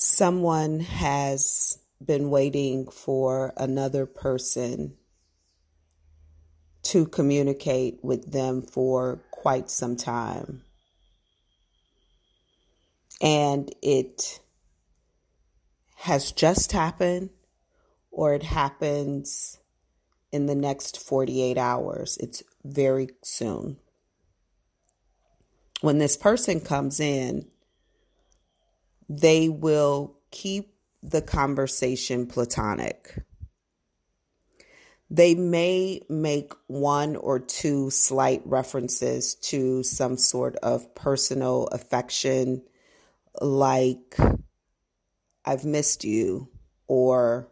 someone has been waiting for another person to communicate with them for quite some time. And it has just happened or it happens in the next 48 hours. It's very soon. When this person comes in, they will keep the conversation platonic. They may make one or two slight references to some sort of personal affection, like, I've missed you, or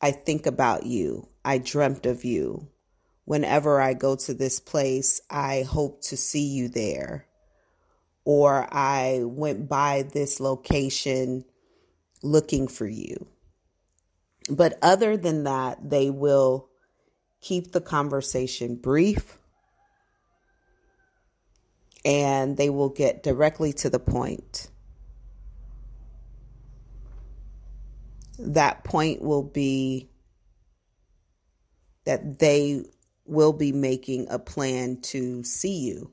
I think about you, I dreamt of you. Whenever I go to this place, I hope to see you there or I went by this location looking for you. But other than that, they will keep the conversation brief and they will get directly to the point. That point will be that they will be making a plan to see you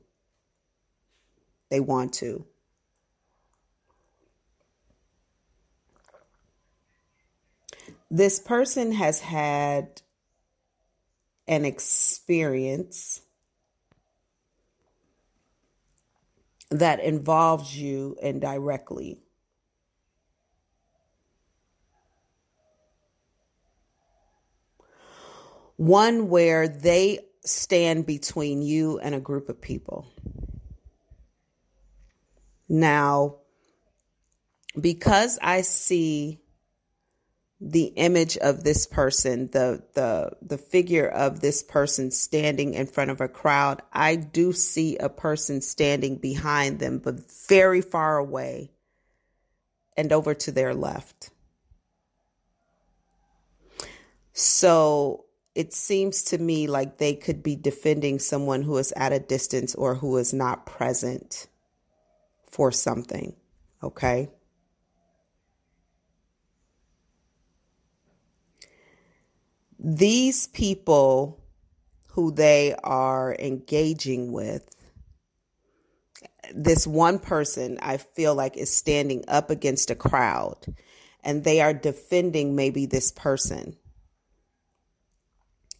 they want to. This person has had an experience that involves you indirectly. One where they stand between you and a group of people. Now, because I see the image of this person, the the the figure of this person standing in front of a crowd, I do see a person standing behind them, but very far away and over to their left. So it seems to me like they could be defending someone who is at a distance or who is not present for something, okay? These people who they are engaging with, this one person I feel like is standing up against a crowd and they are defending maybe this person.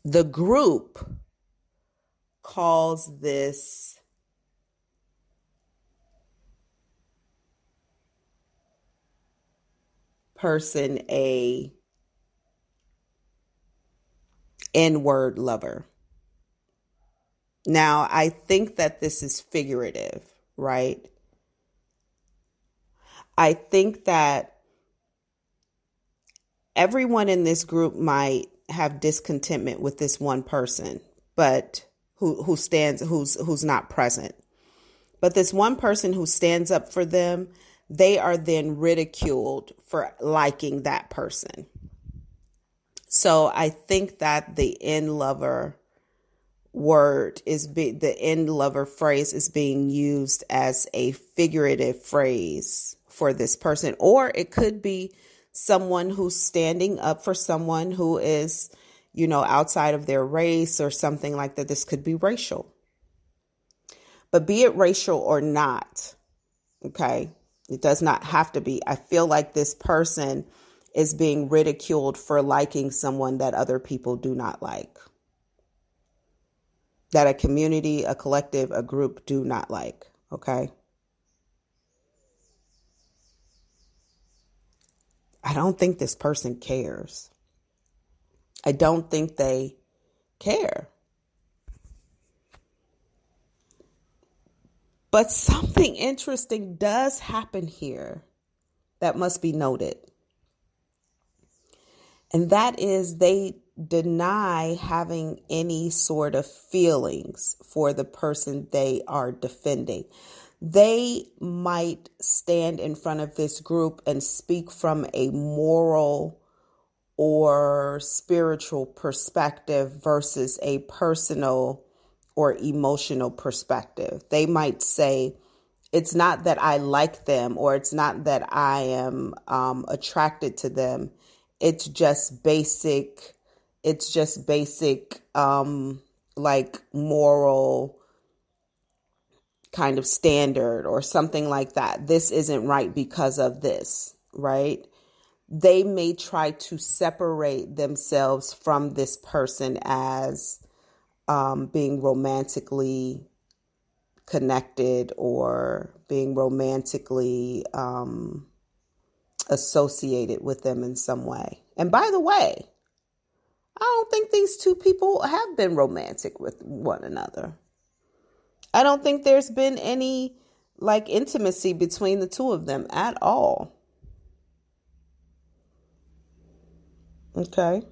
The group calls this person a N-word lover. Now, I think that this is figurative, right? I think that everyone in this group might have discontentment with this one person, but who who stands who's who's not present. But this one person who stands up for them, they are then ridiculed for liking that person. So I think that the N lover word is be, the N lover phrase is being used as a figurative phrase for this person, or it could be someone who's standing up for someone who is, you know, outside of their race or something like that. This could be racial. But be it racial or not, okay, it does not have to be. I feel like this person is being ridiculed for liking someone that other people do not like. That a community, a collective, a group do not like. Okay. I don't think this person cares. I don't think they care. But something interesting does happen here that must be noted. And that is they deny having any sort of feelings for the person they are defending. They might stand in front of this group and speak from a moral or spiritual perspective versus a personal or emotional perspective. They might say, it's not that I like them or it's not that I am um, attracted to them. It's just basic, it's just basic, um, like moral kind of standard or something like that. This isn't right because of this, right? They may try to separate themselves from this person as um, being romantically connected or being romantically um, associated with them in some way. And by the way, I don't think these two people have been romantic with one another. I don't think there's been any like intimacy between the two of them at all. Okay.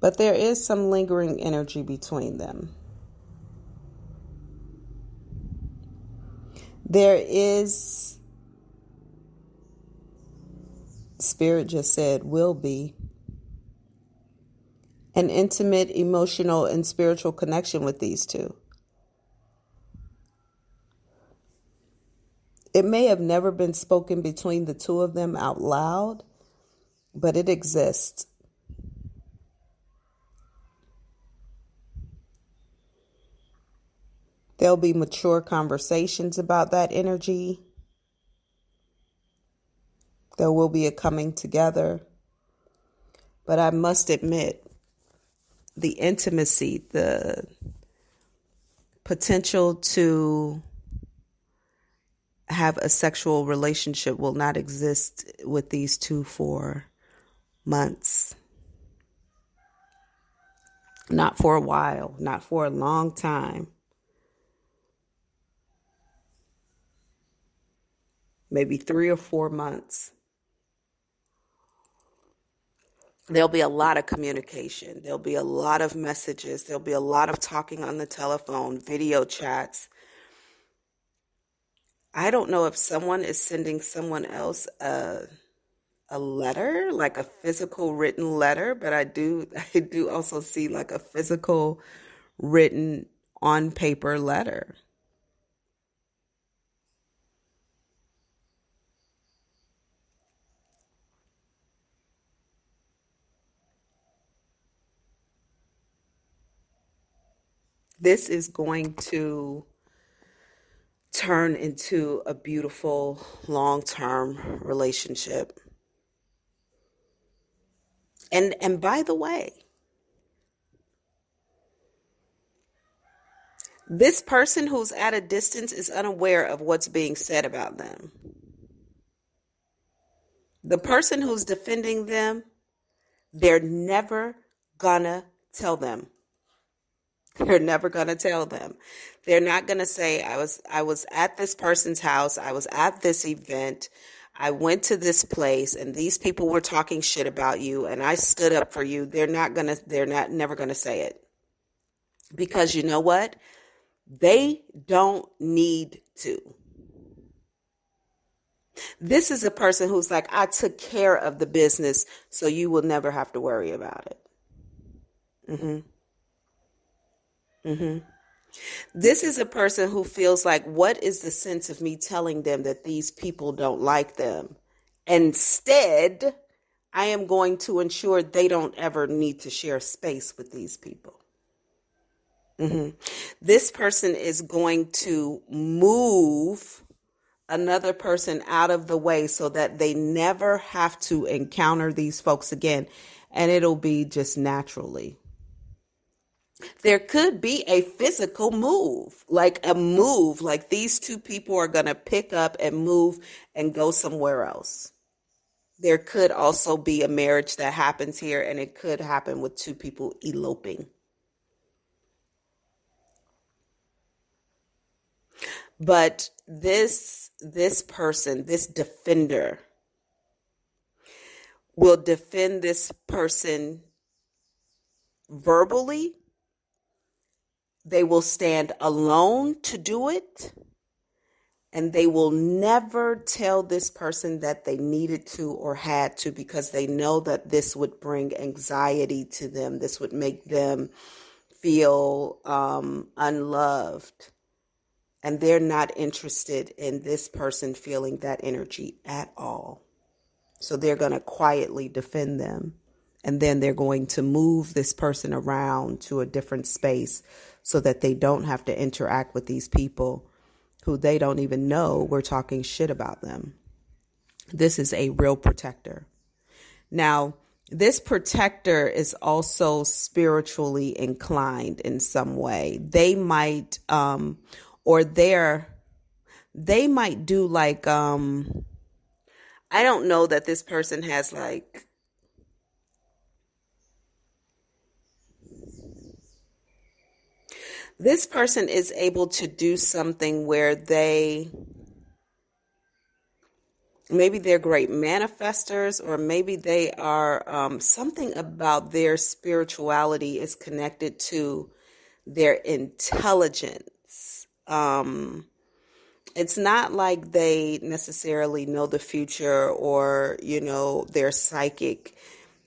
But there is some lingering energy between them. There is, Spirit just said, will be an intimate emotional and spiritual connection with these two. It may have never been spoken between the two of them out loud, but it exists. There'll be mature conversations about that energy. There will be a coming together. But I must admit, the intimacy, the potential to have a sexual relationship will not exist with these two for months. Not for a while, not for a long time. Maybe three or four months. There'll be a lot of communication. There'll be a lot of messages. There'll be a lot of talking on the telephone, video chats. I don't know if someone is sending someone else a a letter, like a physical written letter, but I do I do also see like a physical written on paper letter. This is going to turn into a beautiful long term relationship. And and by the way, this person who's at a distance is unaware of what's being said about them. The person who's defending them, they're never gonna tell them. They're never going to tell them. They're not going to say I was I was at this person's house, I was at this event, I went to this place and these people were talking shit about you and I stood up for you. They're not going to they're not never going to say it. Because you know what? They don't need to. This is a person who's like, I took care of the business, so you will never have to worry about it. Mm-hmm. Mm-hmm. This is a person who feels like, what is the sense of me telling them that these people don't like them? Instead, I am going to ensure they don't ever need to share space with these people. Mm-hmm. This person is going to move another person out of the way so that they never have to encounter these folks again. And it'll be just naturally there could be a physical move, like a move, like these two people are going to pick up and move and go somewhere else. There could also be a marriage that happens here, and it could happen with two people eloping. But this this person, this defender, will defend this person verbally they will stand alone to do it. And they will never tell this person that they needed to or had to because they know that this would bring anxiety to them. This would make them feel um, unloved. and they're not interested in this person feeling that energy at all. So they're going to quietly defend them. And then they're going to move this person around to a different space so that they don't have to interact with these people who they don't even know we're talking shit about them. This is a real protector. Now, this protector is also spiritually inclined in some way. They might, um, or they're, they might do like, um, I don't know that this person has like, this person is able to do something where they maybe they're great manifestors or maybe they are um, something about their spirituality is connected to their intelligence. Um, it's not like they necessarily know the future or you know they're psychic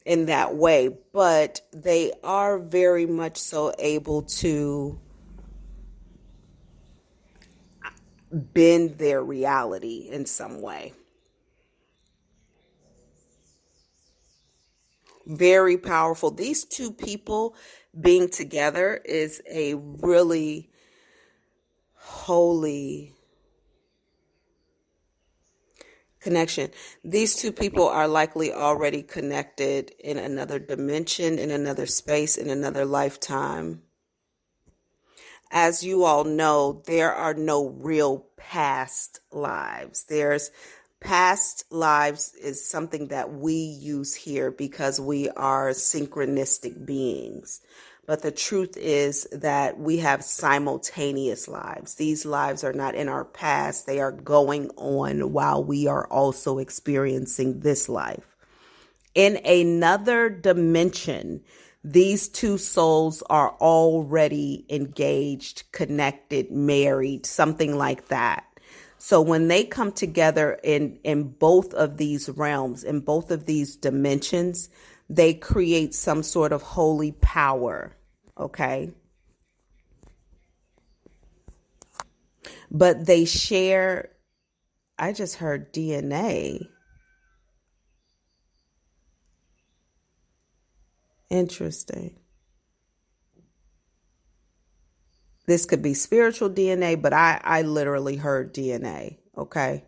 in that way but they are very much so able to bend their reality in some way. Very powerful. These two people being together is a really holy connection. These two people are likely already connected in another dimension, in another space, in another lifetime as you all know, there are no real past lives. There's past lives is something that we use here because we are synchronistic beings. But the truth is that we have simultaneous lives. These lives are not in our past, they are going on while we are also experiencing this life. In another dimension, these two souls are already engaged, connected, married, something like that. So when they come together in in both of these realms, in both of these dimensions, they create some sort of holy power, okay? But they share I just heard DNA. Interesting. This could be spiritual DNA, but I, I literally heard DNA. Okay.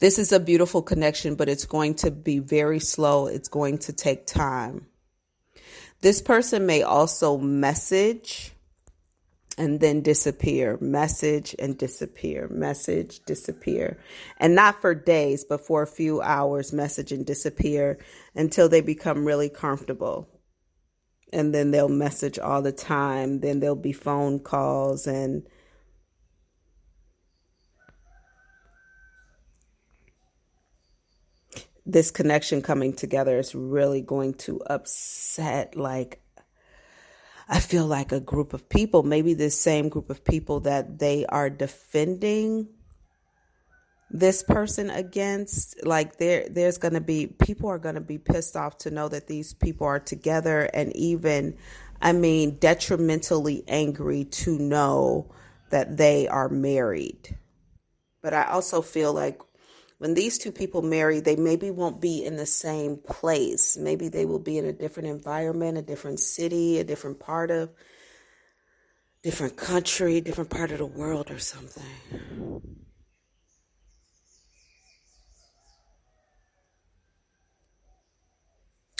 This is a beautiful connection, but it's going to be very slow. It's going to take time. This person may also message and then disappear, message and disappear, message, disappear. And not for days, but for a few hours, message and disappear until they become really comfortable. And then they'll message all the time. Then there'll be phone calls and this connection coming together is really going to upset like I feel like a group of people, maybe the same group of people that they are defending this person against like there there's going to be people are going to be pissed off to know that these people are together and even I mean detrimentally angry to know that they are married. But I also feel like when these two people marry, they maybe won't be in the same place. Maybe they will be in a different environment, a different city, a different part of different country, different part of the world or something.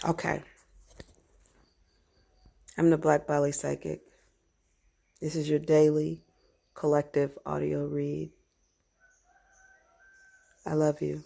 Okay. I'm the Black Bali Psychic. This is your daily collective audio read. I love you.